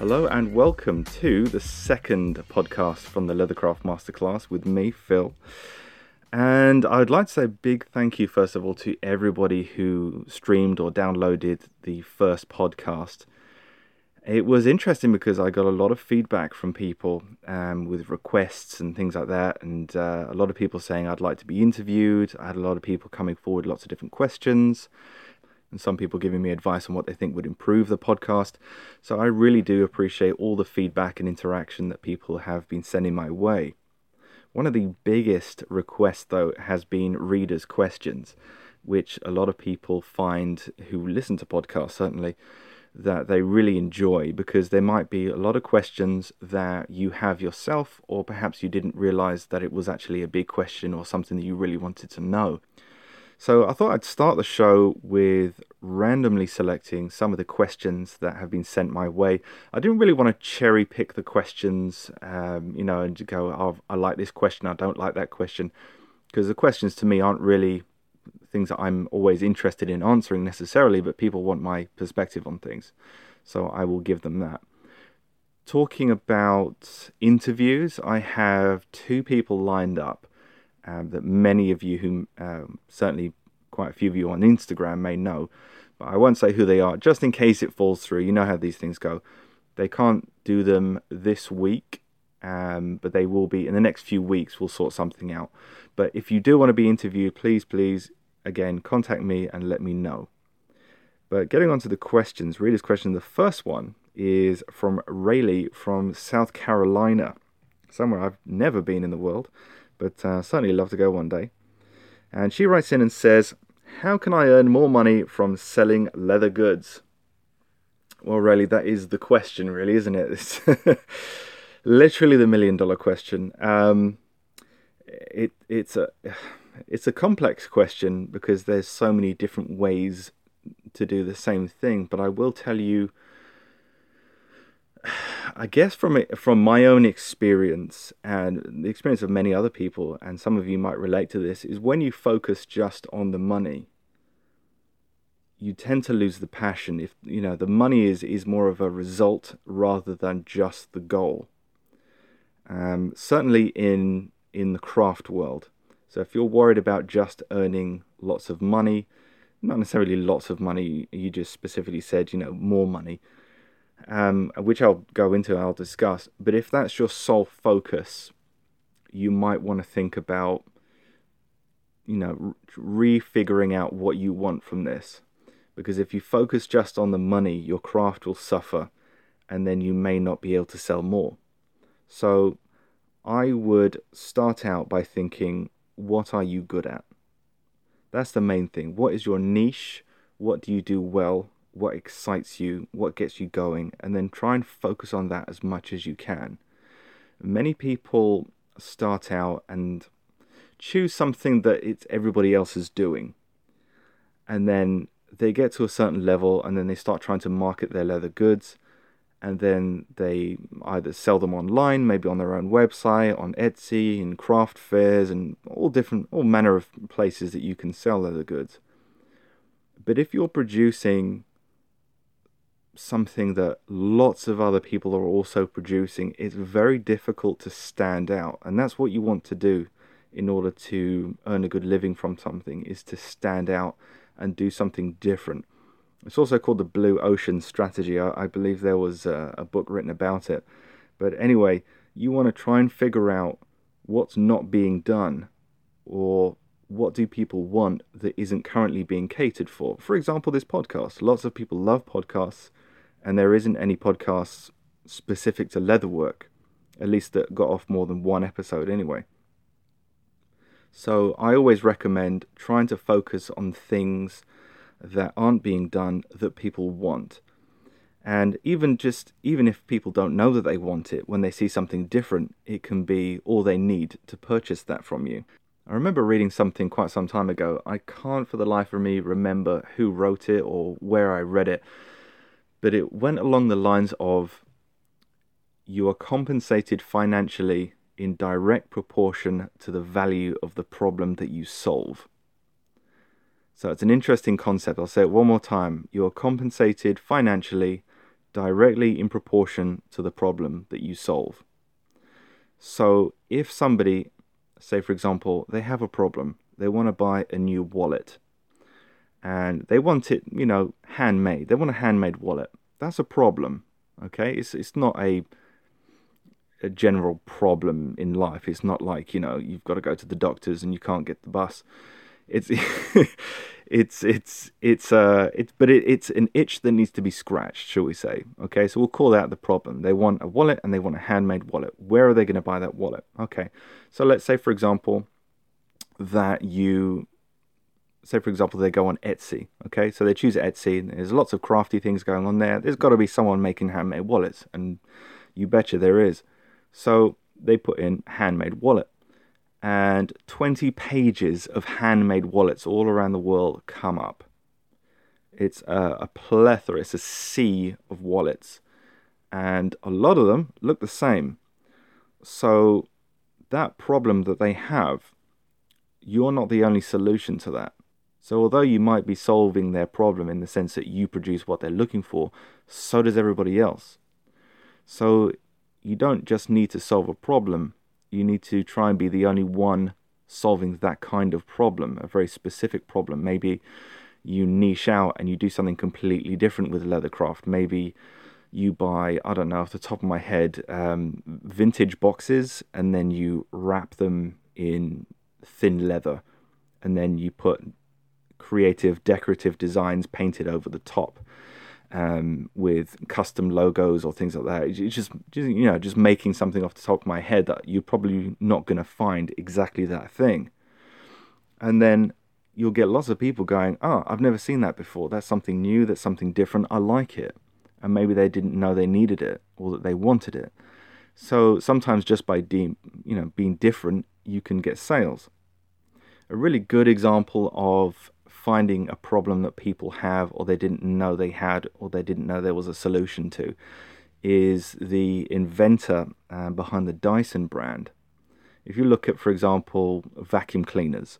Hello and welcome to the second podcast from the Leathercraft Masterclass with me, Phil. And I'd like to say a big thank you, first of all, to everybody who streamed or downloaded the first podcast. It was interesting because I got a lot of feedback from people um, with requests and things like that, and uh, a lot of people saying I'd like to be interviewed. I had a lot of people coming forward, lots of different questions and some people giving me advice on what they think would improve the podcast. So I really do appreciate all the feedback and interaction that people have been sending my way. One of the biggest requests, though, has been readers' questions, which a lot of people find who listen to podcasts certainly that they really enjoy because there might be a lot of questions that you have yourself, or perhaps you didn't realize that it was actually a big question or something that you really wanted to know. So I thought I'd start the show with randomly selecting some of the questions that have been sent my way. I didn't really want to cherry pick the questions, um, you know, and go, oh, I like this question, I don't like that question, because the questions to me aren't really things that I'm always interested in answering necessarily, but people want my perspective on things. So I will give them that. Talking about interviews, I have two people lined up um, that many of you who um, certainly quite a few of you on Instagram may know, but I won't say who they are just in case it falls through. You know how these things go. They can't do them this week, um, but they will be in the next few weeks. We'll sort something out. But if you do want to be interviewed, please, please, again, contact me and let me know. But getting on to the questions, readers' question. The first one is from Rayleigh from South Carolina, somewhere I've never been in the world but uh, certainly love to go one day. And she writes in and says, How can I earn more money from selling leather goods? Well, really, that is the question, really, isn't it? It's literally the million dollar question. Um, it, it's a it's a complex question because there's so many different ways to do the same thing. But I will tell you I guess from from my own experience and the experience of many other people, and some of you might relate to this, is when you focus just on the money, you tend to lose the passion. If you know the money is is more of a result rather than just the goal. Um, certainly in in the craft world. So if you're worried about just earning lots of money, not necessarily lots of money, you just specifically said you know more money um, which I'll go into and I'll discuss. But if that's your sole focus, you might want to think about, you know, refiguring out what you want from this. Because if you focus just on the money, your craft will suffer and then you may not be able to sell more. So I would start out by thinking, what are you good at? That's the main thing. What is your niche? What do you do well? what excites you, what gets you going, and then try and focus on that as much as you can. Many people start out and choose something that it's everybody else is doing, and then they get to a certain level, and then they start trying to market their leather goods, and then they either sell them online, maybe on their own website, on Etsy, in craft fairs, and all different, all manner of places that you can sell leather goods. But if you're producing something that lots of other people are also producing, it's very difficult to stand out. And that's what you want to do in order to earn a good living from something is to stand out and do something different. It's also called the Blue Ocean Strategy. I, I believe there was a, a book written about it. But anyway, you want to try and figure out what's not being done or what do people want that isn't currently being catered for. For example, this podcast. Lots of people love podcasts and there isn't any podcasts specific to leatherwork, at least that got off more than one episode anyway. So I always recommend trying to focus on things that aren't being done that people want. And even just even if people don't know that they want it, when they see something different, it can be all they need to purchase that from you. I remember reading something quite some time ago. I can't for the life of me remember who wrote it or where I read it, but it went along the lines of you are compensated financially in direct proportion to the value of the problem that you solve. So it's an interesting concept. I'll say it one more time. You are compensated financially directly in proportion to the problem that you solve. So if somebody, say for example, they have a problem, they want to buy a new wallet and they want it, you know, handmade. They want a handmade wallet. That's a problem. Okay? It's it's not a a general problem in life. It's not like, you know, you've got to go to the doctors and you can't get the bus. It's it's it's it's uh it's but it, it's an itch that needs to be scratched, shall we say? Okay, so we'll call that the problem. They want a wallet and they want a handmade wallet. Where are they going to buy that wallet? Okay, so let's say for example that you say for example they go on Etsy. Okay, so they choose Etsy. and There's lots of crafty things going on there. There's got to be someone making handmade wallets, and you betcha there is. So they put in handmade wallet and 20 pages of handmade wallets all around the world come up. It's a, a, plethora, it's a sea of wallets, and a lot of them look the same. So, that problem that they have, you're not the only solution to that. So, although you might be solving their problem in the sense that you produce what they're looking for, so does everybody else. So, you don't just need to solve a problem, you need to try and be the only one solving that kind of problem, a very specific problem. Maybe you niche out and you do something completely different with leathercraft. Maybe you buy, I don't know, off the top of my head, um, vintage boxes and then you wrap them in thin leather and then you put creative decorative designs painted over the top um, with custom logos or things like that. It's just, just, you know, just making something off the top of my head that you're probably not going to find exactly that thing. And then you'll get lots of people going, "Oh, I've never seen that before. That's something new. That's something different. I like it." And maybe they didn't know they needed it or that they wanted it. So sometimes just by de- you know being different, you can get sales. A really good example of finding a problem that people have or they didn't know they had or they didn't know there was a solution to is the inventor uh, behind the Dyson brand. If you look at, for example, vacuum cleaners,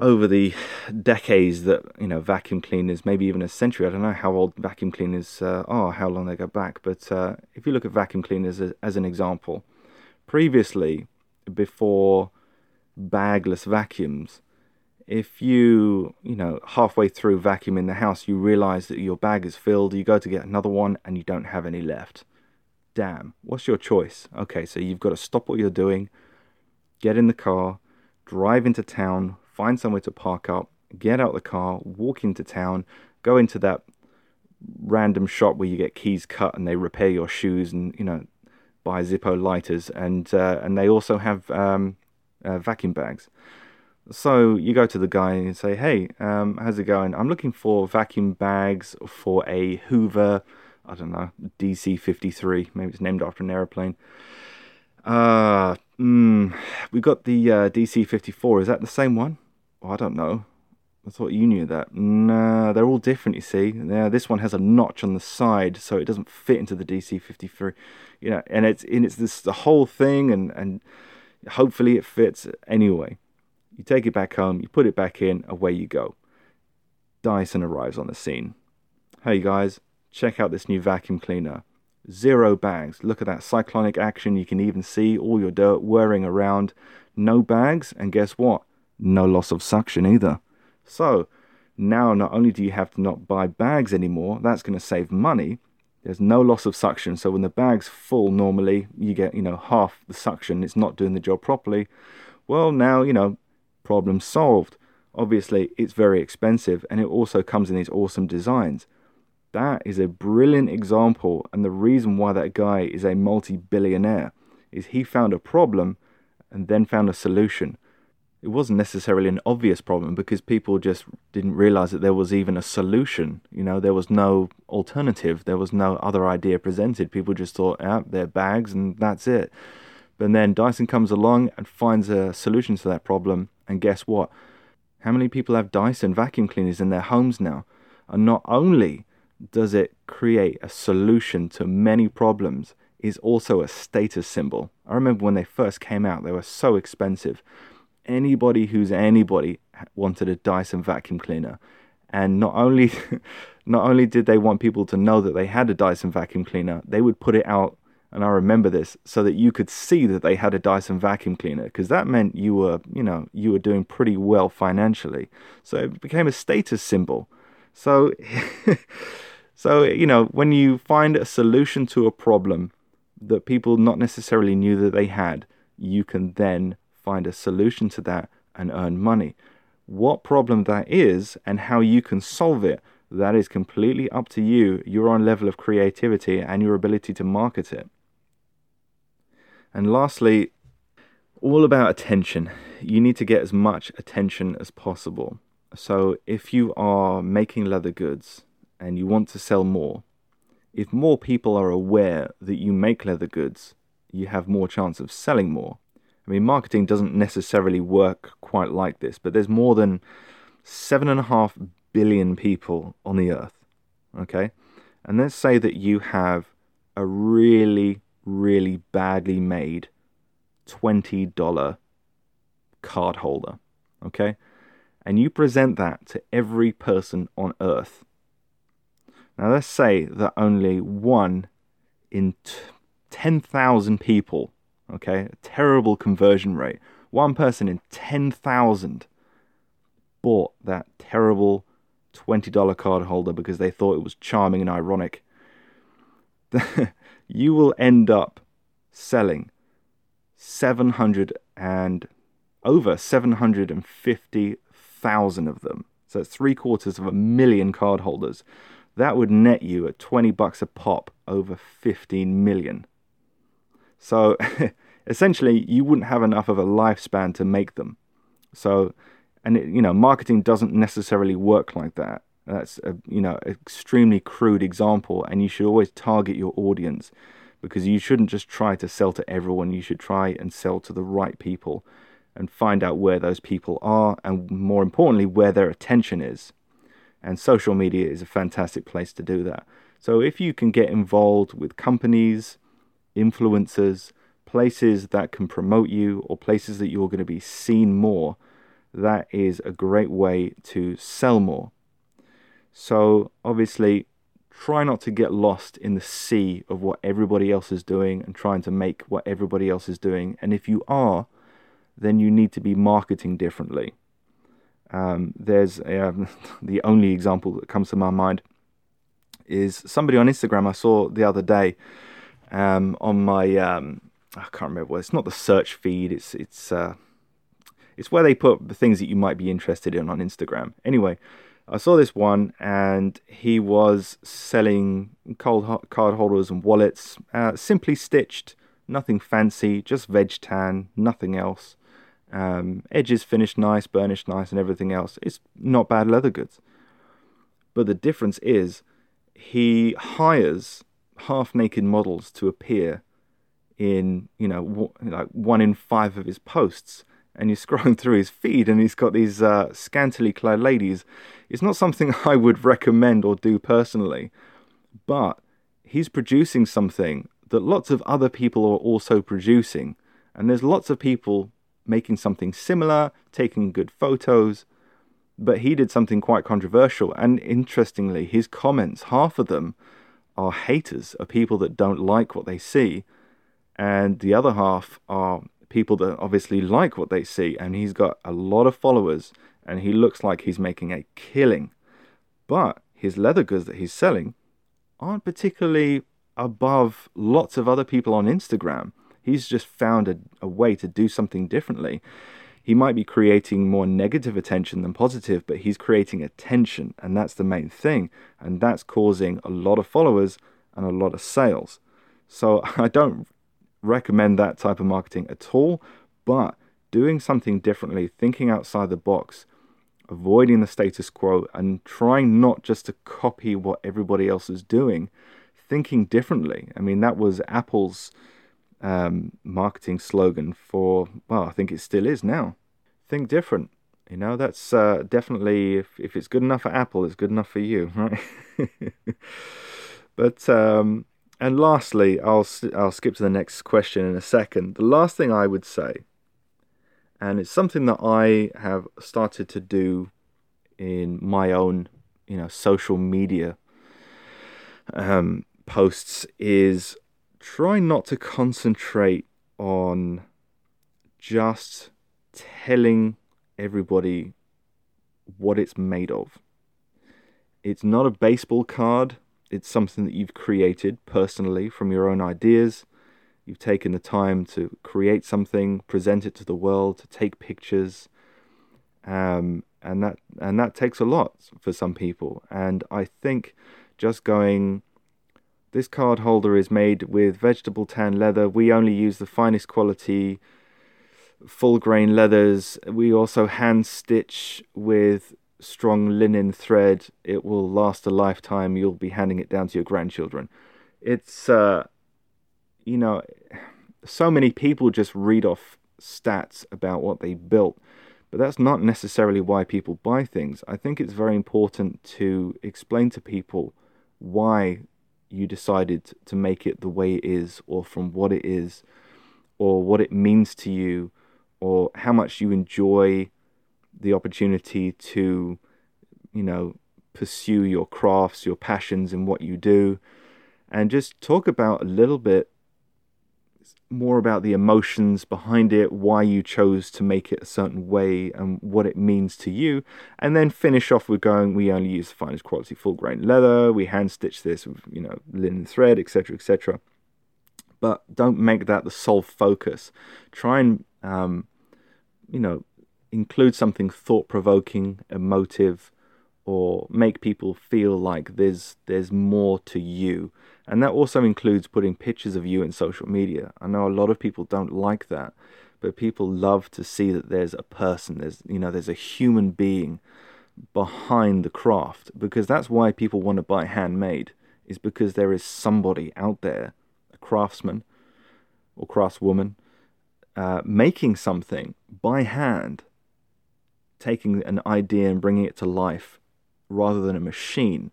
over the decades that you know vacuum cleaners, maybe even a century, I don't know how old vacuum cleaners uh, are, how long they go back, but uh, if you look at vacuum cleaners as, as an example, previously, before bagless vacuums, if you, you know, halfway through vacuuming the house, you realize that your bag is filled, you go to get another one and you don't have any left. Damn, what's your choice? Okay, so you've got to stop what you're doing, get in the car, drive into town, find somewhere to park up, get out the car, walk into town, go into that random shop where you get keys cut and they repair your shoes and, you know, buy Zippo lighters and uh, and they also have um, uh, vacuum bags. So you go to the guy and say, "Hey, um, how's it going? I'm looking for vacuum bags for a Hoover. I don't know, DC-53. Maybe it's named after an airplane. Uh, mm, we got the uh, DC-54. Is that the same one? Oh, I don't know. I thought you knew that. Nah, they're all different. You see, yeah, this one has a notch on the side, so it doesn't fit into the DC-53. You know, and it's and it's this the whole thing, and and hopefully it fits anyway." You take it back home, you put it back in, away you go. Dyson arrives on the scene. Hey guys, check out this new vacuum cleaner. Zero bags. Look at that cyclonic action. You can even see all your dirt whirring around. No bags, and guess what? No loss of suction either. So, now not only do you have to not buy bags anymore, that's going to save money. There's no loss of suction. So when the bag's full normally, you get, you know, half the suction. It's not doing the job properly. Well, now, you know, problem solved. Obviously, it's very expensive and it also comes in these awesome designs. That is a brilliant example, and the reason why that guy is a multi billionaire is he found a problem and then found a solution. It wasn't necessarily an obvious problem because people just didn't realize that there was even a solution. You know, there was no alternative, there was no other idea presented. People just thought, ah, they're bags and that's it. But then Dyson comes along and finds a solution to that problem and guess what? How many people have Dyson vacuum cleaners in their homes now? And not only does it create a solution to many problems, is also a status symbol. I remember when they first came out, they were so expensive. Anybody who's anybody wanted a Dyson vacuum cleaner. And not only not only did they want people to know that they had a Dyson vacuum cleaner, they would put it out and I remember this so that you could see that they had a Dyson vacuum cleaner because that meant you were, you know, you were doing pretty well financially. So it became a status symbol. So so you know, when you find a solution to a problem that people not necessarily knew that they had, you can then find a solution to that and earn money. What problem that is and how you can solve it, that is completely up to you, your own level of creativity and your ability to market it. And lastly, all about attention. You need to get as much attention as possible. So if you are making leather goods and you want to sell more, if more people are aware that you make leather goods, you have more chance of selling more. I mean, marketing doesn't necessarily work quite like this, but there's more than seven and a half billion people on the earth. Okay? And let's say that you have a really really badly made $20 card holder. Okay? And you present that to every person on earth. Now, let's say that only one in t- 10,000 people, okay, a terrible conversion rate, one person in 10,000 bought that terrible $20 card holder because they thought it was charming and ironic. you will end up selling 700 and over 750,000 of them. So it's three quarters of a million card holders. That would net you at 20 bucks a pop over 15 million. So essentially, you wouldn't have enough of a lifespan to make them. So, and it, you know, marketing doesn't necessarily work like that. That's a you know extremely crude example, and you should always target your audience because you shouldn't just try to sell to everyone. You should try and sell to the right people and find out where those people are, and more importantly, where their attention is. And social media is a fantastic place to do that. So if you can get involved with companies, influencers, places that can promote you, or places that you're going to be seen more, that is a great way to sell more. So, obviously, try not to get lost in the sea of what everybody else is doing and trying to make what everybody else is doing. And if you are, then you need to be marketing differently. Um, there's um, the only example that comes to my mind is somebody on Instagram I saw the other day um, on my um, I can't remember what it's not the search feed it's it's uh, it's where they put the things that you might be interested in on Instagram. Anyway, I saw this one, and he was selling cold card holders and wallets, uh, simply stitched, nothing fancy, just veg tan, nothing else. Um, edges finished nice, burnished nice, and everything else. It's not bad leather goods. But the difference is, he hires half-naked models to appear in, you know, w- like one in five of his posts and you're scrolling through his feed and he's got these uh, scantily clad ladies, it's not something I would recommend or do personally. But he's producing something that lots of other people are also producing. And there's lots of people making something similar, taking good photos. But he did something quite controversial. And interestingly, his comments, half of them are haters, are people that don't like what they see. And the other half are people that obviously like what they see, and he's got a lot of followers, and he looks like he's making a killing. But his leather goods that he's selling aren't particularly above lots of other people on Instagram. He's just found a, a way to do something differently. He might be creating more negative attention than positive, but he's creating attention, and that's the main thing. And that's causing a lot of followers and a lot of sales. So I don't recommend that type of marketing at all, but doing something differently, thinking outside the box, avoiding the status quo, and trying not just to copy what everybody else is doing, thinking differently. I mean, that was Apple's um, marketing slogan for, well, I think it still is now. Think different. You know, that's uh, definitely, if, if it's good enough for Apple, it's good enough for you, right? but um, and lastly, I'll I'll skip to the next question in a second. The last thing I would say, and it's something that I have started to do in my own, you know, social media um, posts, is try not to concentrate on just telling everybody what it's made of. It's not a baseball card it's something that you've created personally from your own ideas. You've taken the time to create something, present it to the world, to take pictures, um, and that and that takes a lot for some people. And I think just going, this card holder is made with vegetable tan leather. We only use the finest quality, full grain leathers. We also hand stitch with strong linen thread. It will last a lifetime. You'll be handing it down to your grandchildren. It's, uh, you know, so many people just read off stats about what they built, but that's not necessarily why people buy things. I think it's very important to explain to people why you decided to make it the way it is, or from what it is, or what it means to you, or how much you enjoy the opportunity to, you know, pursue your crafts, your passions, and what you do, and just talk about a little bit more about the emotions behind it, why you chose to make it a certain way, and what it means to you. And then finish off with going, we only use the finest quality full grain leather, we hand stitch this with, you know, linen thread, etc., etc. But don't make that the sole focus. Try and, um, you know, include something thought provoking, emotive, or make people feel like there's there's more to you. And that also includes putting pictures of you in social media. I know a lot of people don't like that, but people love to see that there's a person, there's you know, there's a human being behind the craft because that's why people want to buy handmade is because there is somebody out there, a craftsman or craftswoman, uh, making something by hand taking an idea and bringing it to life rather than a machine.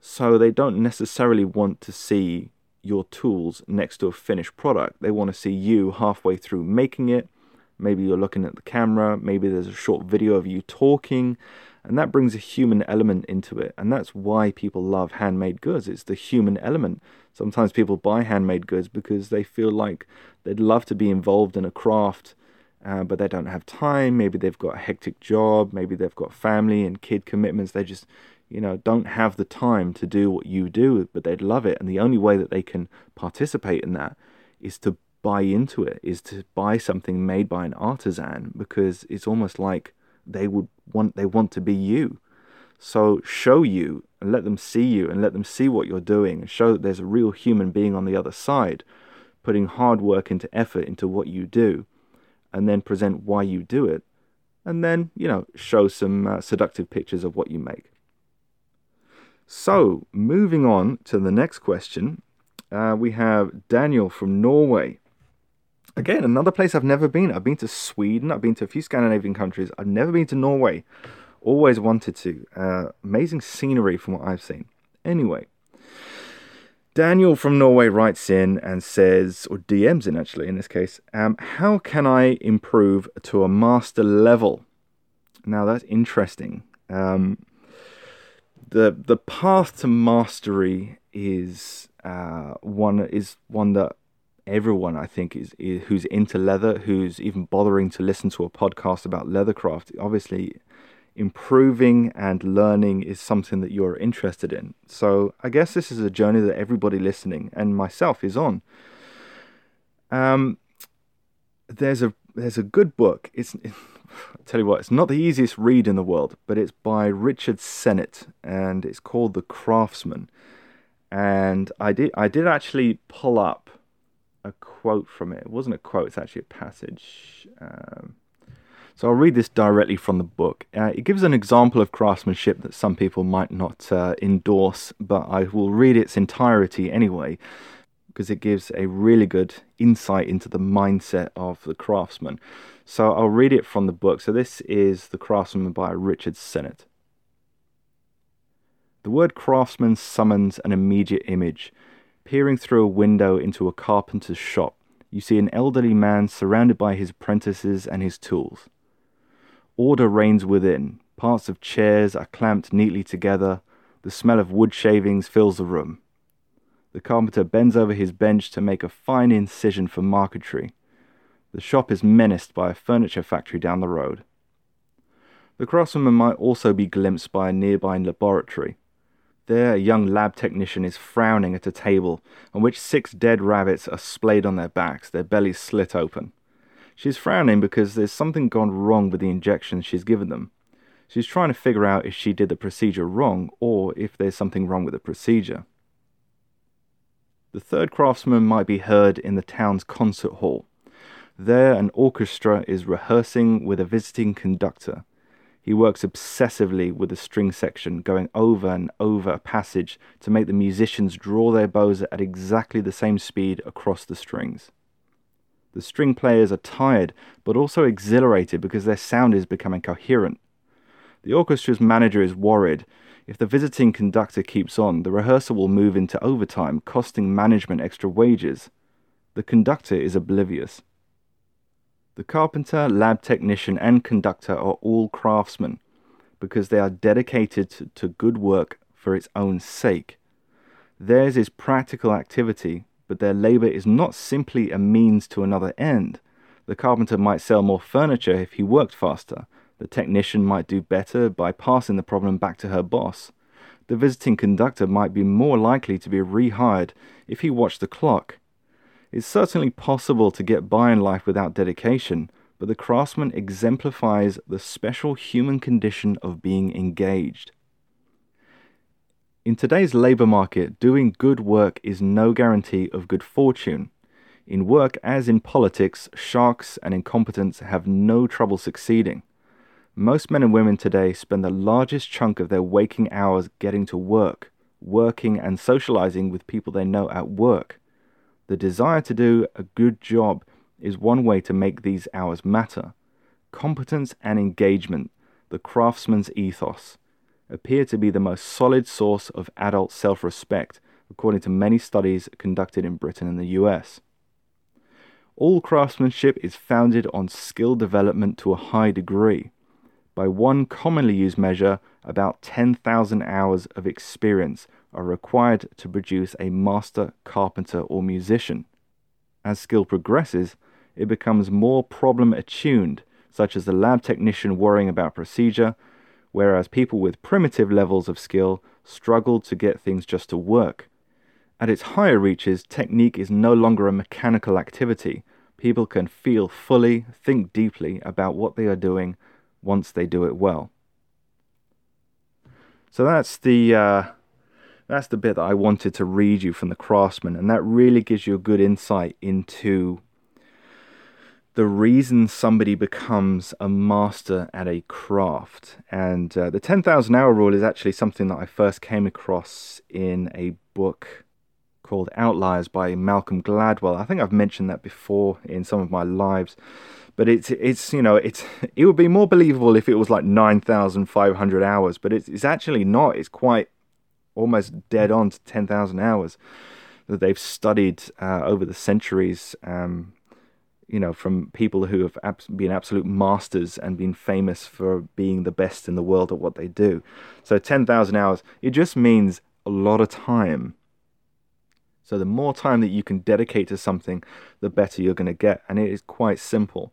So they don't necessarily want to see your tools next to a finished product. They want to see you halfway through making it. Maybe you're looking at the camera, maybe there's a short video of you talking, and that brings a human element into it. And that's why people love handmade goods. It's the human element. Sometimes people buy handmade goods because they feel like they'd love to be involved in a craft uh, but they don't have time. Maybe they've got a hectic job. Maybe they've got family and kid commitments. They just, you know, don't have the time to do what you do, but they'd love it. And the only way that they can participate in that is to buy into it, is to buy something made by an artisan because it's almost like they would want they want to be you. So show you and let them see you and let them see what you're doing and show that there's a real human being on the other side, putting hard work into effort into what you do and then present why you do it, and then, you know, show some uh, seductive pictures of what you make. So, moving on to the next question, uh, we have Daniel from Norway. Again, another place I've never been. I've been to Sweden, I've been to a few Scandinavian countries, I've never been to Norway. Always wanted to. Uh, amazing scenery from what I've seen. Anyway, Daniel from Norway writes in and says, or DMs in actually in this case, um, how can I improve to a master level? Now that's interesting. Um, the the path to mastery is uh, one is one that everyone I think is, is who's into leather, who's even bothering to listen to a podcast about leathercraft, obviously improving and learning is something that you're interested in. So I guess this is a journey that everybody listening and myself is on. Um, there's a there's a good book. It's tell you what, it's not the easiest read in the world, but it's by Richard Sennett and it's called The Craftsman. And I did I did actually pull up a quote from it. It wasn't a quote; it's actually a passage. Um, so I'll read this directly from the book. Uh, it gives an example of craftsmanship that some people might not uh, endorse, but I will read its entirety anyway, because it gives a really good insight into the mindset of the craftsman. So I'll read it from the book. So this is The Craftsman by Richard Sennett. The word craftsman summons an immediate image. Peering through a window into a carpenter's shop, you see an elderly man surrounded by his apprentices and his tools. Order reigns within. Parts of chairs are clamped neatly together. The smell of wood shavings fills the room. The carpenter bends over his bench to make a fine incision for marquetry. The shop is menaced by a furniture factory down the road. The craftsman might also be glimpsed by a nearby laboratory. There, a young lab technician is frowning at a table on which six dead rabbits are splayed on their backs, their bellies slit open. She's frowning because there's something gone wrong with the injections she's given them. She's trying to figure out if she did the procedure wrong or if there's something wrong with the procedure. The third craftsman might be heard in the town's concert hall. There, an orchestra is rehearsing with a visiting conductor. He works obsessively with the string section, going over and over a passage to make the musicians draw their bows at exactly the same speed across the strings. The string players are tired, but also exhilarated because their sound is becoming coherent. The orchestra's manager is worried. If the visiting conductor keeps on, the rehearsal will move into overtime, costing management extra wages. The conductor is oblivious. The carpenter, lab technician, and conductor are all craftsmen because they are dedicated to, good work for its own sake. Theirs is practical activity, but their labor is not simply a means to another end. The carpenter might sell more furniture if he worked faster. The technician might do better by passing the problem back to her boss. The visiting conductor might be more likely to be rehired if he watched the clock it's certainly possible to get by in life without dedication, but the craftsman exemplifies the special human condition of being engaged. In today's labour market, doing good work is no guarantee of good fortune. In work, as in politics, sharks and incompetents have no trouble succeeding. Most men and women today spend the largest chunk of their waking hours getting to work, working and socializing with people they know at work. The desire to do a good job is one way to make these hours matter. Competence and engagement, the craftsman's ethos, appear to be the most solid source of adult self respect, according to many studies conducted in Britain and the US. All craftsmanship is founded on skill development to a high degree. By one commonly used measure, about 10,000 hours of experience are required to produce a master carpenter or musician. As skill progresses, it becomes more problem attuned, such as the lab technician worrying about procedure, whereas people with primitive levels of skill struggle to get things just to work. At its higher reaches, technique is no longer a mechanical activity. People can feel fully, think deeply about what they are doing once they do it well. So that's the uh, that's the bit that I wanted to read you from the craftsman, and that really gives you a good insight into the reason somebody becomes a master at a craft. And uh, the 10,000 hour rule is actually something that I first came across in a book called Outliers by Malcolm Gladwell. I think I've mentioned that before in some of my lives. But it's it's you know it's it would be more believable if it was like nine thousand five hundred hours, but it's it's actually not. It's quite almost dead on to 10,000 hours that they've studied uh, over the centuries, um, you know, from people who have ab- been absolute masters and been famous for being the best in the world at what they do. So 10,000 hours, it just means a lot of time. So the more time that you can dedicate to something, the better you're going to get. And it is quite simple.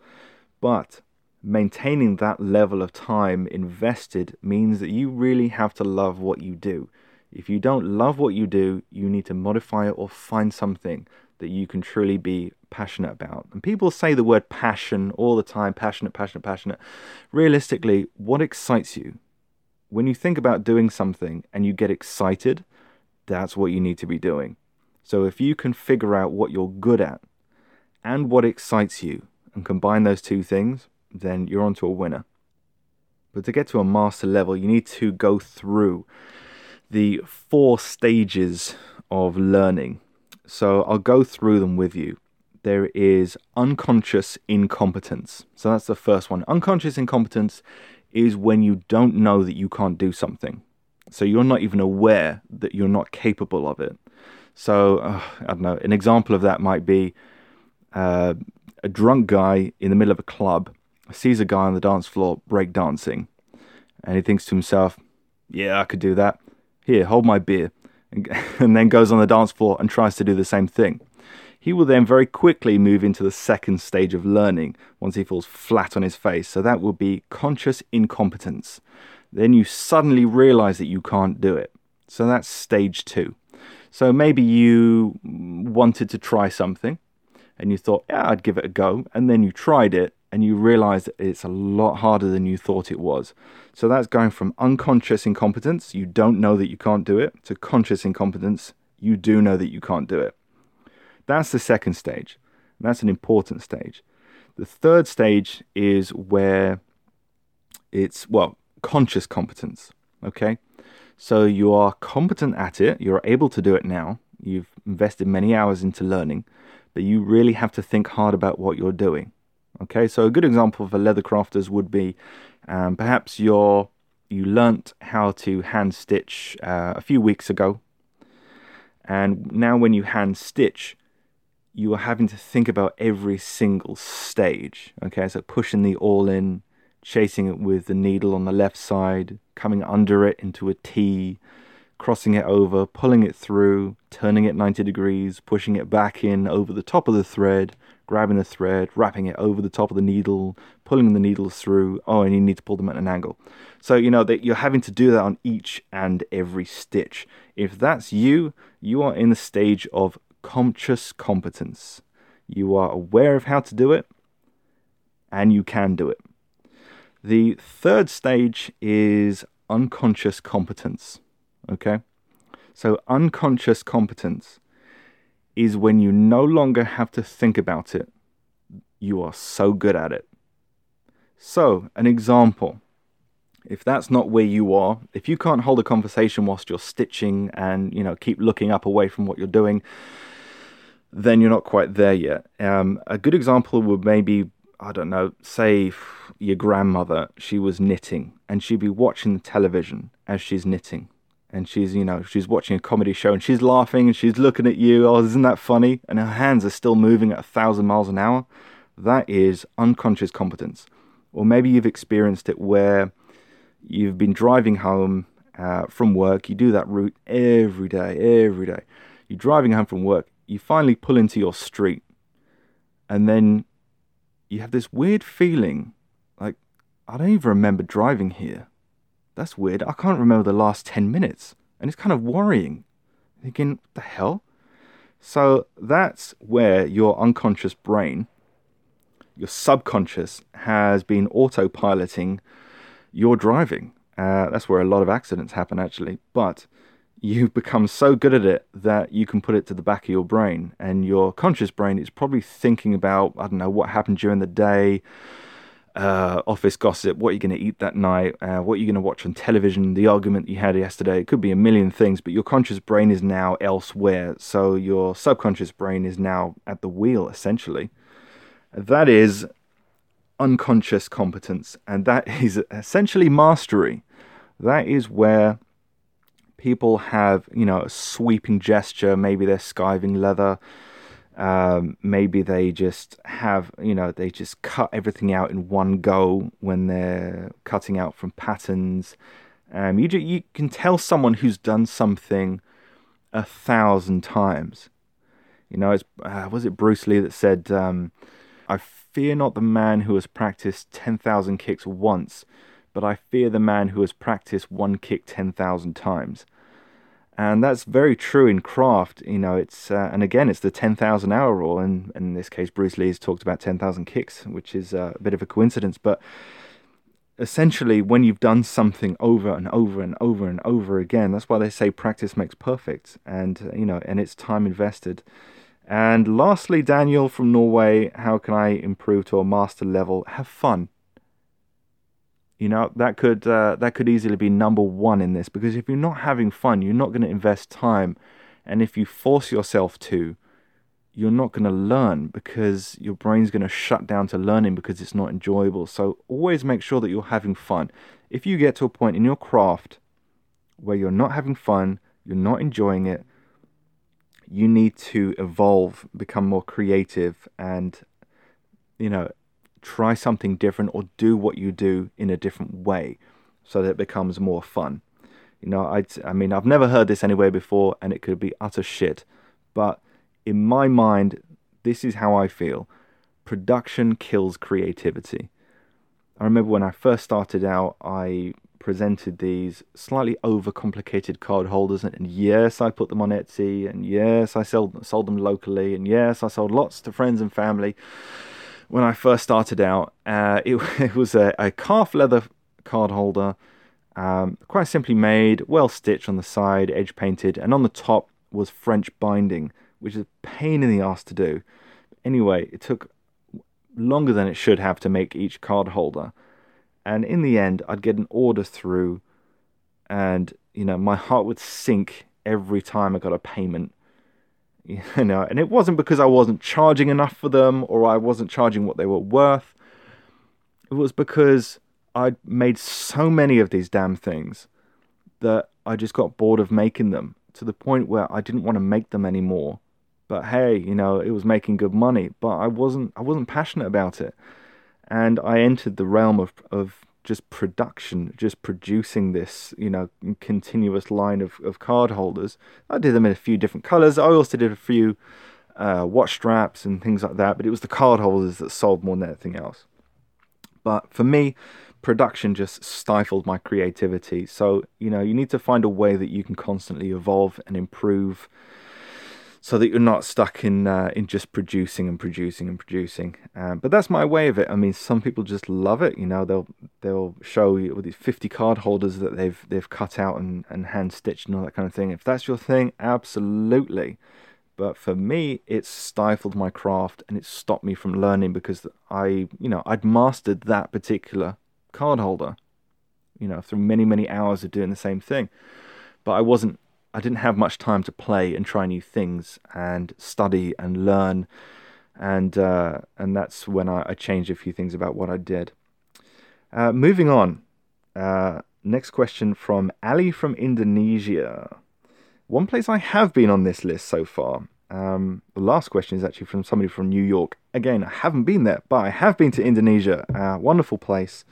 But maintaining that level of time invested means that you really have to love what you do. If you don't love what you do, you need to modify it or find something that you can truly be passionate about. And people say the word passion all the time passionate, passionate, passionate. Realistically, what excites you? When you think about doing something and you get excited, that's what you need to be doing. So if you can figure out what you're good at and what excites you and combine those two things, then you're onto a winner. But to get to a master level, you need to go through the four stages of learning. So I'll go through them with you. There is unconscious incompetence. So that's the first one. Unconscious incompetence is when you don't know that you can't do something. So you're not even aware that you're not capable of it. So, uh, I don't know, an example of that might be uh, a drunk guy in the middle of a club sees a guy on the dance floor break dancing, and he thinks to himself, Yeah, I could do that. Here, hold my beer. And, then goes on the dance floor and tries to do the same thing. He will then very quickly move into the second stage of learning once he falls flat on his face. So that will be conscious incompetence. Then you suddenly realize that you can't do it. So that's stage two. So maybe you wanted to try something and you thought, yeah, I'd give it a go. And then you tried it and you realize that it's a lot harder than you thought it was. So that's going from unconscious incompetence, you don't know that you can't do it, to conscious incompetence, you do know that you can't do it. That's the second stage. That's an important stage. The third stage is where it's, well, conscious competence. Okay? So you are competent at it, you're able to do it now, you've invested many hours into learning, but you really have to think hard about what you're doing. Okay, so a good example for leather crafters would be um, perhaps you're you learnt how to hand stitch uh, a few weeks ago, and now when you hand stitch, you are having to think about every single stage. Okay, so pushing the awl in, chasing it with the needle on the left side, coming under it into a T, crossing it over, pulling it through, turning it 90 degrees, pushing it back in over the top of the thread, grabbing the thread, wrapping it over the top of the needle, pulling the needles through. Oh, and you need to pull them at an angle. So, you know, that you're having to do that on each and every stitch. If that's you, you are in the stage of conscious competence. You are aware of how to do it, and you can do it. The third stage is unconscious competence. Okay? So, unconscious competence is when you no longer have to think about it. You are so good at it. So, an example. If that's not where you are, if you can't hold a conversation whilst you're stitching and, you know, keep looking up away from what you're doing, then you're not quite there yet. Um, a good example would maybe I don't know, say your grandmother, she was knitting and she'd be watching the television as she's knitting. And she's, you know, she's watching a comedy show and she's laughing and she's looking at you. Oh, isn't that funny? And her hands are still moving at a thousand miles an hour. That is unconscious competence. Or maybe you've experienced it where you've been driving home uh, from work. You do that route every day, every day. You're driving home from work. You finally pull into your street. And then you have this weird feeling like, I don't even remember driving here. That's weird. I can't remember the last 10 minutes. And it's kind of worrying. Thinking, what the hell? So that's where your unconscious brain, your subconscious, has been autopiloting your driving. Uh, that's where a lot of accidents happen, actually. But you've become so good at it that you can put it to the back of your brain and your conscious brain is probably thinking about i don't know what happened during the day uh, office gossip what you're going to eat that night uh, what you're going to watch on television the argument you had yesterday it could be a million things but your conscious brain is now elsewhere so your subconscious brain is now at the wheel essentially that is unconscious competence and that is essentially mastery that is where people have, you know, a sweeping gesture. Maybe they're skiving leather. Um, maybe they just have, you know, they just cut everything out in one go when they're cutting out from patterns. Um, you, you can tell someone who's done something a thousand times. You know, uh, was it Bruce Lee that said, um, I fear not the man who has practiced 10,000 kicks once, but I fear the man who has practiced one kick 10,000 times. And that's very true in craft. You know, it's, uh, and again, it's the 10,000 hour rule. And, and, in this case, Bruce Lee has talked about 10,000 kicks, which is uh, a bit of a coincidence. But essentially, when you've done something over and over and over and over again, that's why they say practice makes perfect. And, you know, and it's time invested. And lastly, Daniel from Norway, how can I improve to a master level? Have fun. You know that could uh, that could easily be number one in this because if you're not having fun, you're not going to invest time, and if you force yourself to, you're not going to learn because your brain's going to shut down to learning because it's not enjoyable. So always make sure that you're having fun. If you get to a point in your craft where you're not having fun, you're not enjoying it, you need to evolve, become more creative, and you know, try something different or do what you do in a different way so that it becomes more fun. You know, I I mean, I've never heard this anywhere before and it could be utter shit, but in my mind, this is how I feel. Production kills creativity. I remember when I first started out, I presented these slightly overcomplicated card holders, and yes, I put them on Etsy, and yes, I sold sold them locally, and yes, I sold lots to friends and family. When I first started out, uh, it, it was a, a calf leather card holder, um, quite simply made, well stitched on the side, edge painted, and on the top was French binding, which is a pain in the ass to do. Anyway, it took longer than it should have to make each card holder. And in the end, I'd get an order through, and you know, my heart would sink every time I got a payment. You know, and it wasn't because I wasn't charging enough for them or I wasn't charging what they were worth. It was because I'd made so many of these damn things that I just got bored of making them to the point where I didn't want to make them anymore. But hey, you know, it was making good money, but I wasn't I wasn't passionate about it and I entered the realm of of just production, just producing this, you know, continuous line of, of card holders. I did them in a few different colors. I also did a few uh, watch straps and things like that, but it was the card holders that sold more than anything else. But for me, production just stifled my creativity. So, you know, you need to find a way that you can constantly evolve and improve so that you're not stuck in uh, in just producing and producing and producing. Um, but that's my way of it. I mean, some people just love it. You know, they'll they'll show you with these 50 card holders that they've they've cut out and, and hand stitched and all that kind of thing. If that's your thing, absolutely. But for me, it's stifled my craft and it stopped me from learning because I, you know, I'd mastered that particular card holder, you know, through many many hours of doing the same thing. But I wasn't I didn't have much time to play and try new things and study and learn, and uh, and that's when I, I, changed a few things about what I did. Uh, moving on, uh, next question from Ali from Indonesia. One place I have been on this list so far. Um, the last question is actually from somebody from New York. Again, I haven't been there, but I have been to Indonesia. Wonderful place.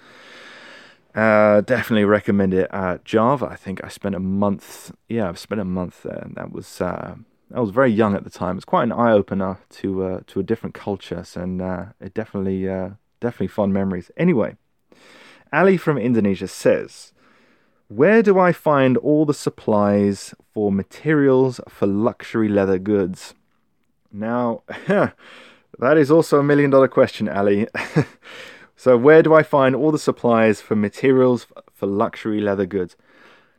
Uh, definitely recommend it. Uh, Java, I think I spent a month. Yeah, I've spent a month there, and that was uh, I was very young at the time. It's quite an eye opener to uh, to a different culture, and uh, it definitely uh, definitely fond memories. Anyway, Ali from Indonesia says, "Where do I find all the supplies for materials for luxury leather goods?" Now, that is also a million dollar question, Ali. So, where do I find all the supplies for materials for luxury leather goods?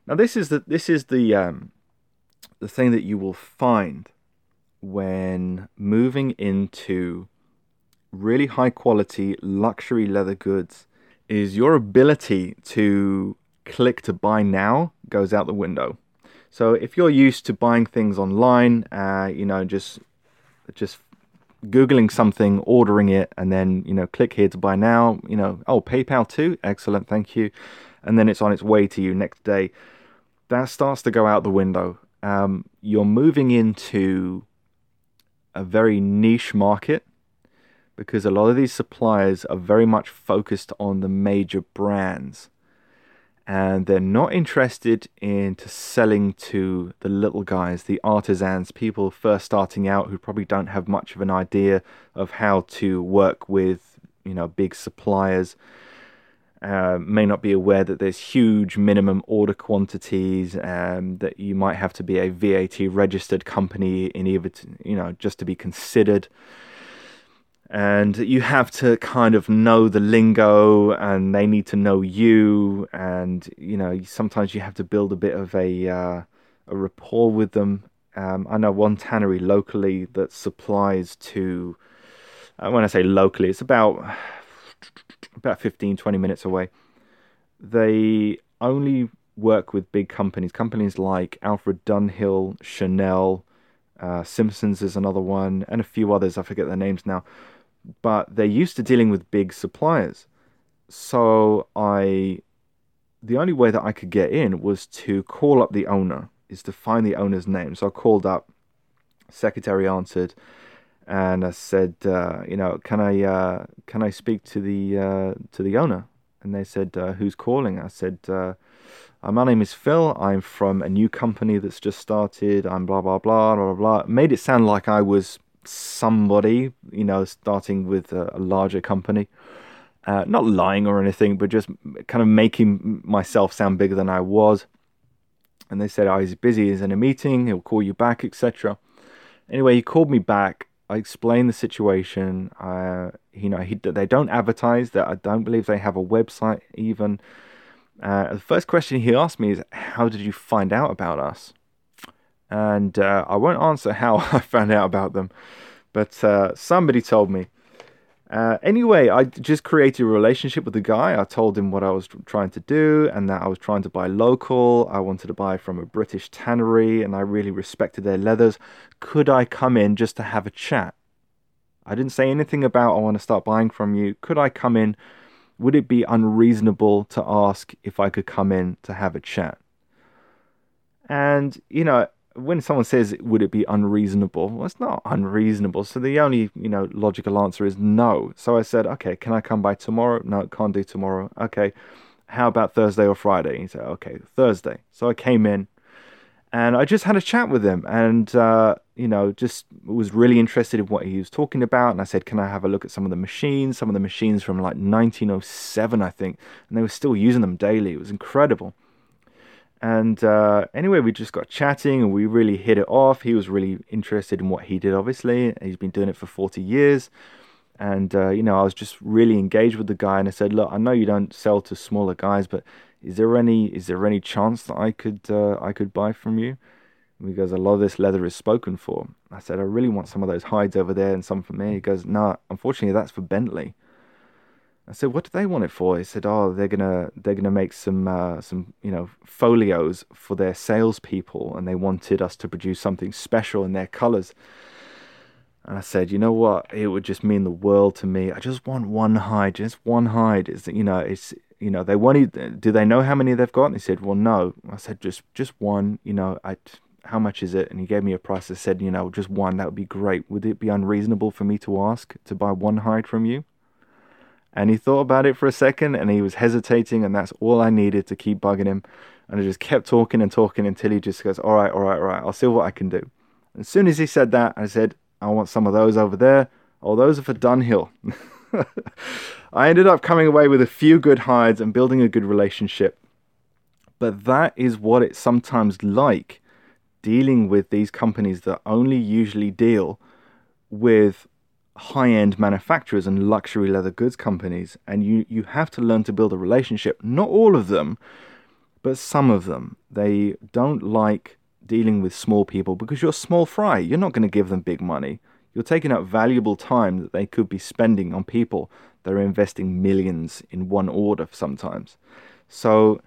Now, this is the this is the um, the thing that you will find when moving into really high quality luxury leather goods is your ability to click to buy now goes out the window. So if you're used to buying things online, uh, you know, just just googling something, ordering it, and then you know click here to buy now. You know, oh PayPal too, excellent, thank you, and then it's on its way to you next day. That starts to go out the window. Um, you're moving into a very niche market because a lot of these suppliers are very much focused on the major brands and they're not interested into selling to the little guys, the artisans, people first starting out who probably don't have much of an idea of how to work with, you know, big suppliers. Uh, may not be aware that there's huge minimum order quantities, um, that you might have to be a VAT registered company in either, to, you know, just to be considered and you have to kind of know the lingo and they need to know you. And you know sometimes you have to build a bit of a uh, a rapport with them. Um, i know one tannery locally that supplies to uh, when i say locally it's about about 15 20 minutes away. They only work with big companies. Companies like alfred dunhill chanel uh, simpsons is another one and a few others i forget their names now but they're used to dealing with big suppliers. So I, the only way that I could get in was to call up the owner, is to find the owner's name. So I called up Secretary answered, and I said, uh, you know, can I uh, can I speak to the uh, to the owner? And they said, uh, who's calling? I said, uh, my name is Phil. I'm from a new company that's just started. I'm blah blah blah blah blah. Made it sound like I was somebody, you know, starting with a, a larger company. Uh, not lying or anything, but just kind of making myself sound bigger than I was. And they said, "Oh, he's busy. He's in a meeting. He'll call you back, etc." Anyway, he called me back. I explained the situation. Uh, you know, he, they don't advertise. That I don't believe they have a website even. Uh, the first question he asked me is, "How did you find out about us?" And uh, I won't answer how I found out about them, but uh, somebody told me. Uh, anyway, I just created a relationship with the guy. I told him what I was trying to do and that I was trying to buy local. I wanted to buy from a British tannery and I really respected their leathers. Could I come in just to have a chat? I didn't say anything about I want to start buying from you. Could I come in? Would it be unreasonable to ask if I could come in to have a chat? And, you know, when someone says would it be unreasonable? Well it's not unreasonable. So the only you know logical answer is no. So i said okay can i come by tomorrow? No can't do tomorrow. Okay how about thursday or friday? He said okay thursday. So i came in and i just had a chat with him and uh, you know just was really interested in what he was talking about. And i said can i have a look at some of the machines? Some of the machines from like 1907 i think. And they were still using them daily. It was incredible and uh, anyway, we just got chatting and we really hit it off. He was really interested in what he did, obviously. He's been doing it for 40 years. And, uh, you know, I was just really engaged with the guy and I said, look, I know you don't sell to smaller guys, but is there any is there any chance that I could uh, I could buy from you? Because a lot of this leather is spoken for. I said, I really want some of those hides over there and some for me. He goes, no, nah, unfortunately, that's for Bentley. I said, "What do they want it for?" He said, "Oh, they're gonna they're gonna make some uh, some you know folios for their salespeople, and they wanted us to produce something special in their colors." And I said, "You know what? It would just mean the world to me. I just want one hide, just one hide. Is you know, it's you know, they wanted. Do they know how many they've got?" And he said, "Well, no." I said, "Just just one. You know, I." How much is it? And he gave me a price. I said, you know, just one. That would be great. Would it be unreasonable for me to ask to buy one hide from you? And he thought about it for a second and he was hesitating, and that's all I needed to keep bugging him. And I just kept talking and talking until he just goes, All right, all right, all right, I'll see what I can do. As soon as he said that, I said, I want some of those over there. Oh, those are for Dunhill. I ended up coming away with a few good hides and building a good relationship. But that is what it's sometimes like dealing with these companies that only usually deal with high end manufacturers and luxury leather goods companies, and you, you have to learn to build a relationship. Not all of them, but some of them. They don't like dealing with small people because you're small fry. You're not going to give them big money. You're taking up valuable time that they could be spending on people that are investing millions in one order sometimes. So,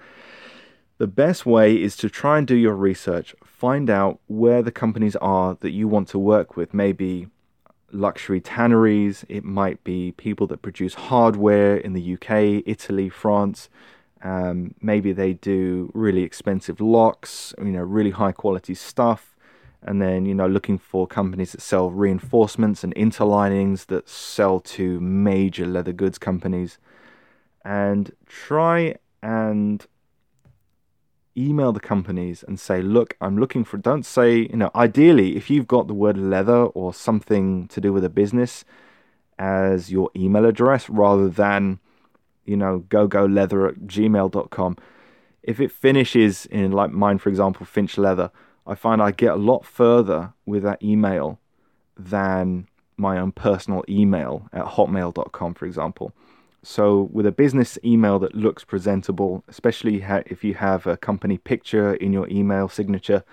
the best way is to try and do your research, find out where the companies are that you want to work with. Maybe luxury tanneries, it might be people that produce hardware in the UK, Italy, France. Um, maybe they do really expensive locks, you know, really high quality stuff. And then, you know, looking for companies that sell reinforcements and interlinings that sell to major leather goods companies. And try and email the companies and say, look, I'm looking for, don't say, you know, ideally, if you've got the word leather or something to do with a business as your email address rather than, you know, go go leather at gmail.com. If it finishes in, like mine, for example, Finch Leather, I find I get a lot further with that email than my own personal email at hotmail.com, for example. So, with a business email that looks presentable, especially if you have a company picture in your email signature,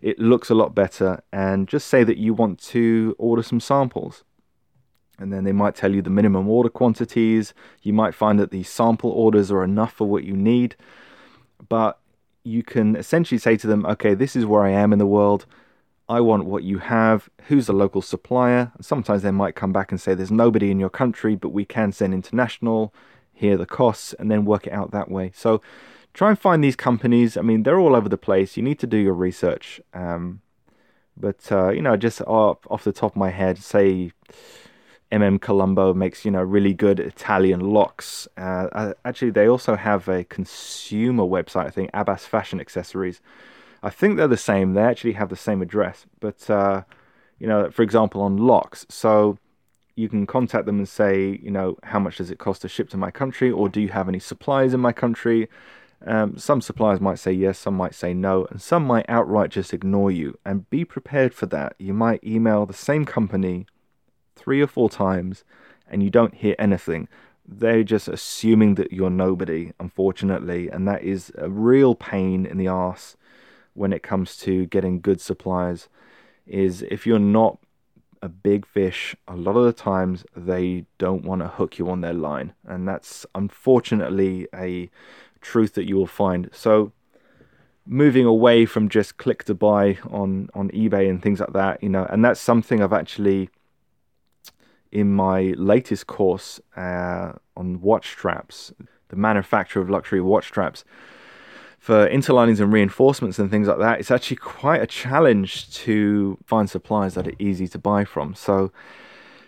it looks a lot better. And just say that you want to order some samples. And then they might tell you the minimum order quantities. You might find that the sample orders are enough for what you need. But you can essentially say to them, okay, this is where I am in the world. I want what you have. Who's the local supplier? Sometimes they might come back and say there's nobody in your country, but we can send international. Here the costs, and then work it out that way. So try and find these companies. I mean, they're all over the place. You need to do your research. Um, But uh, you know, just off, off the top of my head, say MM Colombo makes you know really good Italian locks. Uh, actually, they also have a consumer website. I think Abbas Fashion Accessories. I think they're the same. They actually have the same address, but uh, you know, for example, on locks. So you can contact them and say, you know, how much does it cost to ship to my country, or do you have any supplies in my country? Um, some suppliers might say yes, some might say no, and some might outright just ignore you. And be prepared for that. You might email the same company three or four times and you don't hear anything. They're just assuming that you're nobody, unfortunately, and that is a real pain in the ass when it comes to getting good supplies. Is if you're not a big fish, a lot of the times they don't want to hook you on their line, and that's unfortunately a truth that you will find. So moving away from just click to buy on on eBay and things like that, you know, and that's something I've actually in my latest course uh, on watch straps, the manufacture of luxury watch straps for interlinings and reinforcements and things like that, it's actually quite a challenge to find suppliers that are easy to buy from. So,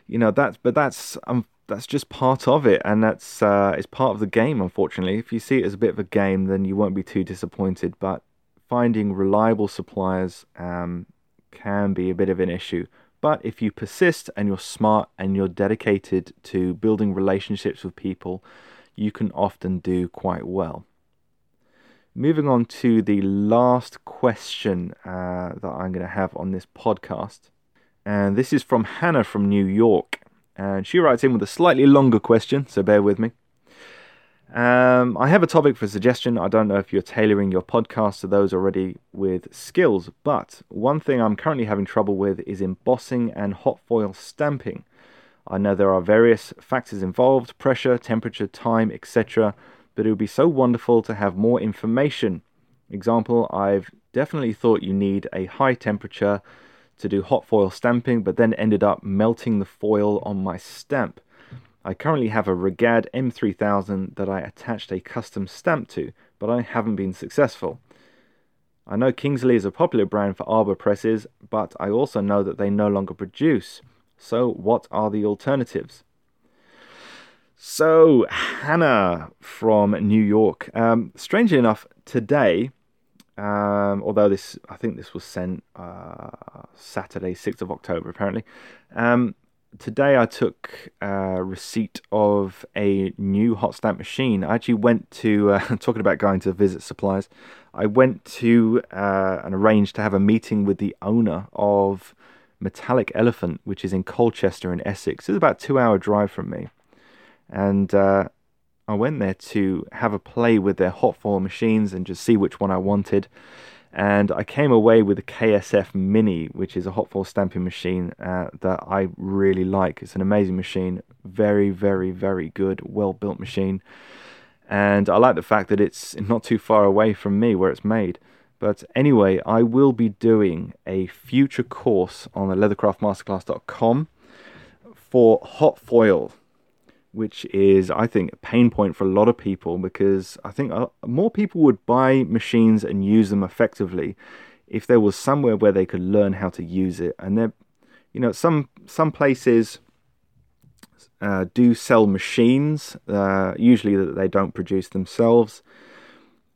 you know, that's but that's um, that's just part of it, and that's uh, it's part of the game. Unfortunately, if you see it as a bit of a game, then you won't be too disappointed. But finding reliable suppliers um, can be a bit of an issue. But if you persist and you're smart and you're dedicated to building relationships with people, you can often do quite well. Moving on to the last question uh, that I'm going to have on this podcast. And this is from Hannah from New York. And she writes in with a slightly longer question, so bear with me. Um, I have a topic for suggestion. I don't know if you're tailoring your podcast to those already with skills, but one thing I'm currently having trouble with is embossing and hot foil stamping. I know there are various factors involved pressure, temperature, time, etc. But it would be so wonderful to have more information. Example, I've definitely thought you need a high temperature to do hot foil stamping, but then ended up melting the foil on my stamp. I currently have a Regad M3000 that I attached a custom stamp to, but I haven't been successful. I know Kingsley is a popular brand for arbor presses, but I also know that they no longer produce. So, what are the alternatives? So, Hannah from New York. Um, strangely enough, today, um, although this, I think this was sent uh, Saturday, 6th of October, apparently. Um, today I took uh, receipt of a new hot stamp machine. I actually went to uh, talking about going to visit suppliers. I went to uh, and arranged to have a meeting with the owner of Metallic Elephant, which is in Colchester in Essex. It's about a two-hour drive from me, and uh, I went there to have a play with their hot foil machines and just see which one I wanted and I came away with a KSF Mini, which is a hot foil stamping machine uh, that I really like. It's an amazing machine, very, very, very good, well built machine, and I like the fact that it's not too far away from me where it's made. But anyway, I will be doing a future course on the leathercraftmasterclass.com for hot foil which is, I think, a pain point for a lot of people because I think more people would buy machines and use them effectively if there was somewhere where they could learn how to use it. And there, you know, some some places uh, do sell machines, uh, usually that they don't produce themselves,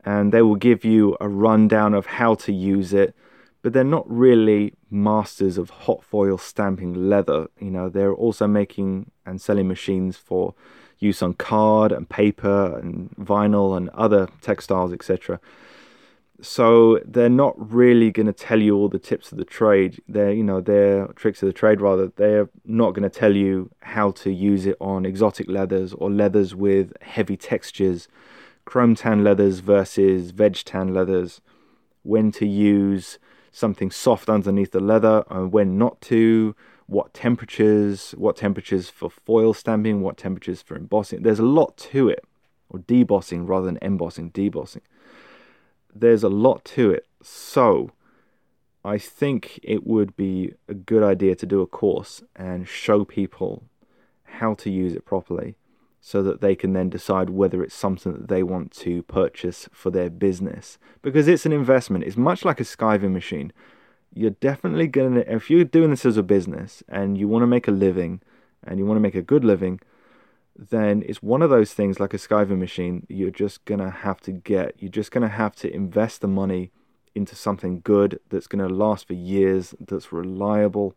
and they will give you a rundown of how to use it but they're not really masters of hot foil stamping leather. You know, they're also making and selling machines for use on card and paper and vinyl and other textiles, etc. So they're not really going to tell you all the tips of the trade. They're, you know, they're tricks of the trade rather. They're not going to tell you how to use it on exotic leathers or leathers with heavy textures, chrome tan leathers versus veg tan leathers, when to use something soft underneath the leather and when not to, what temperatures, what temperatures for foil stamping, what temperatures for embossing. There's a lot to it, or debossing rather than embossing, debossing. There's a lot to it. So, I think it would be a good idea to do a course and show people how to use it properly so that they can then decide whether it's something that they want to purchase for their business because it's an investment. It's much like a skiving machine. you're definitely gonna if you're doing this as a business and you want to make a living and you want to make a good living then it's one of those things like a skiving machine you're just gonna have to get you're just gonna have to invest the money into something good that's going to last for years that's reliable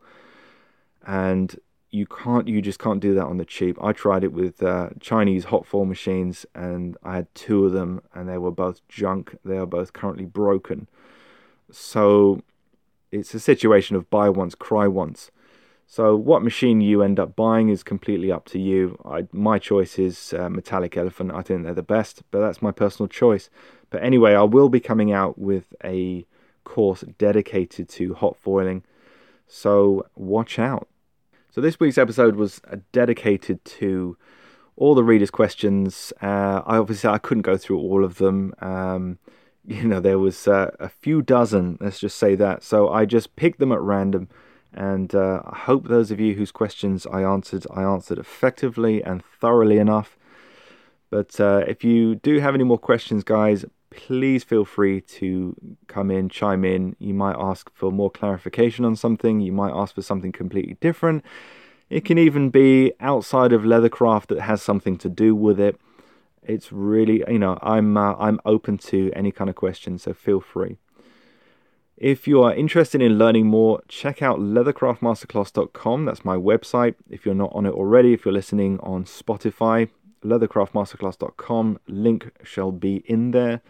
and you can't you just can't do that on the cheap. I tried it with uh, chinese hot foil machines and i had two of them and they were both junk. They are both currently broken. So it's a situation of buy once cry once. So what machine you end up buying is completely up to you. I, my choice is uh, metallic elephant. I think they're the best but that's my personal choice. But anyway i will be coming out with a course dedicated to hot foiling. So watch out so this week's episode was uh, dedicated to all the readers' questions. Uh, I obviously I couldn't go through all of them. Um, you know, there was uh, a few dozen. Let's just say that. So I just picked them at random, and uh, I hope those of you whose questions I answered, I answered effectively and thoroughly enough. But uh, if you do have any more questions, guys, please feel free to come in, chime in. You might ask for more clarification on something, you might ask for something completely different. It can even be outside of leathercraft that has something to do with it. It's really, you know, I'm uh, I'm open to any kind of question, so feel free. If you are interested in learning more, check out leathercraftmasterclass.com. That's my website. If you're not on it already, if you're listening on Spotify, leathercraftmasterclass.com, link shall be in there.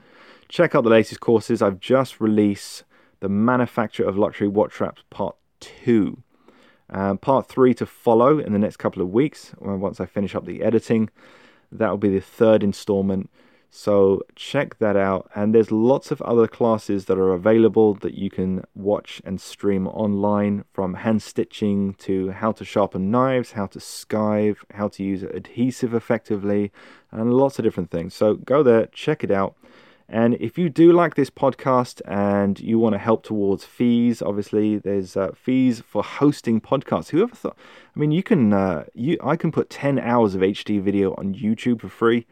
Check out the latest courses. I've just released the manufacture of luxury watch straps part two. Um, part three to follow in the next couple of weeks once I finish up the editing. That will be the third installment. So check that out. And there's lots of other classes that are available that you can watch and stream online from hand stitching to how to sharpen knives, how to skive, how to use adhesive effectively, and lots of different things. So go there, check it out. And if you do like this podcast and you want to help towards fees, obviously there's uh, fees for hosting podcasts. Whoever thought? I mean, you can uh, you I can put ten hours of HD video on YouTube for free,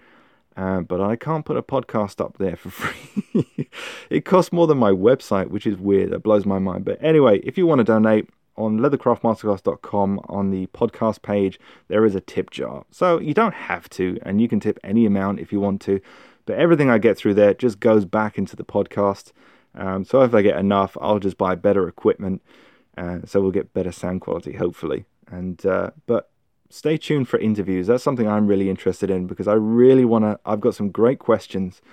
uh, but I can't put a podcast up there for free. it costs more than my website, which is weird. That blows my mind. But anyway, if you want to donate, on leathercraftmasterclass.com on the podcast page there is a tip jar so you don't have to and you can tip any amount if you want to but everything I get through there just goes back into the podcast. Um, so if I get enough, I'll just buy better equipment. Uh, so we'll get better sound quality, hopefully. And uh, but stay tuned for interviews. That's something I'm really interested in because I really want to. I've got some great questions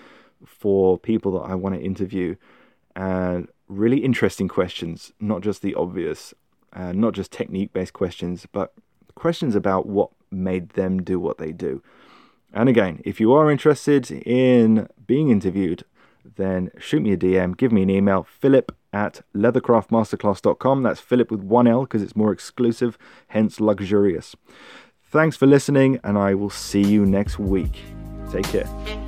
for people that I want to interview, and really interesting questions, not just the obvious, uh, not just technique-based questions, but questions about what made them do what they do. And again, if you are interested in being interviewed, then shoot me a DM, give me an email, philip at leathercraftmasterclass.com. That's Philip with one L because it's more exclusive, hence luxurious. Thanks for listening, and I will see you next week. Take care.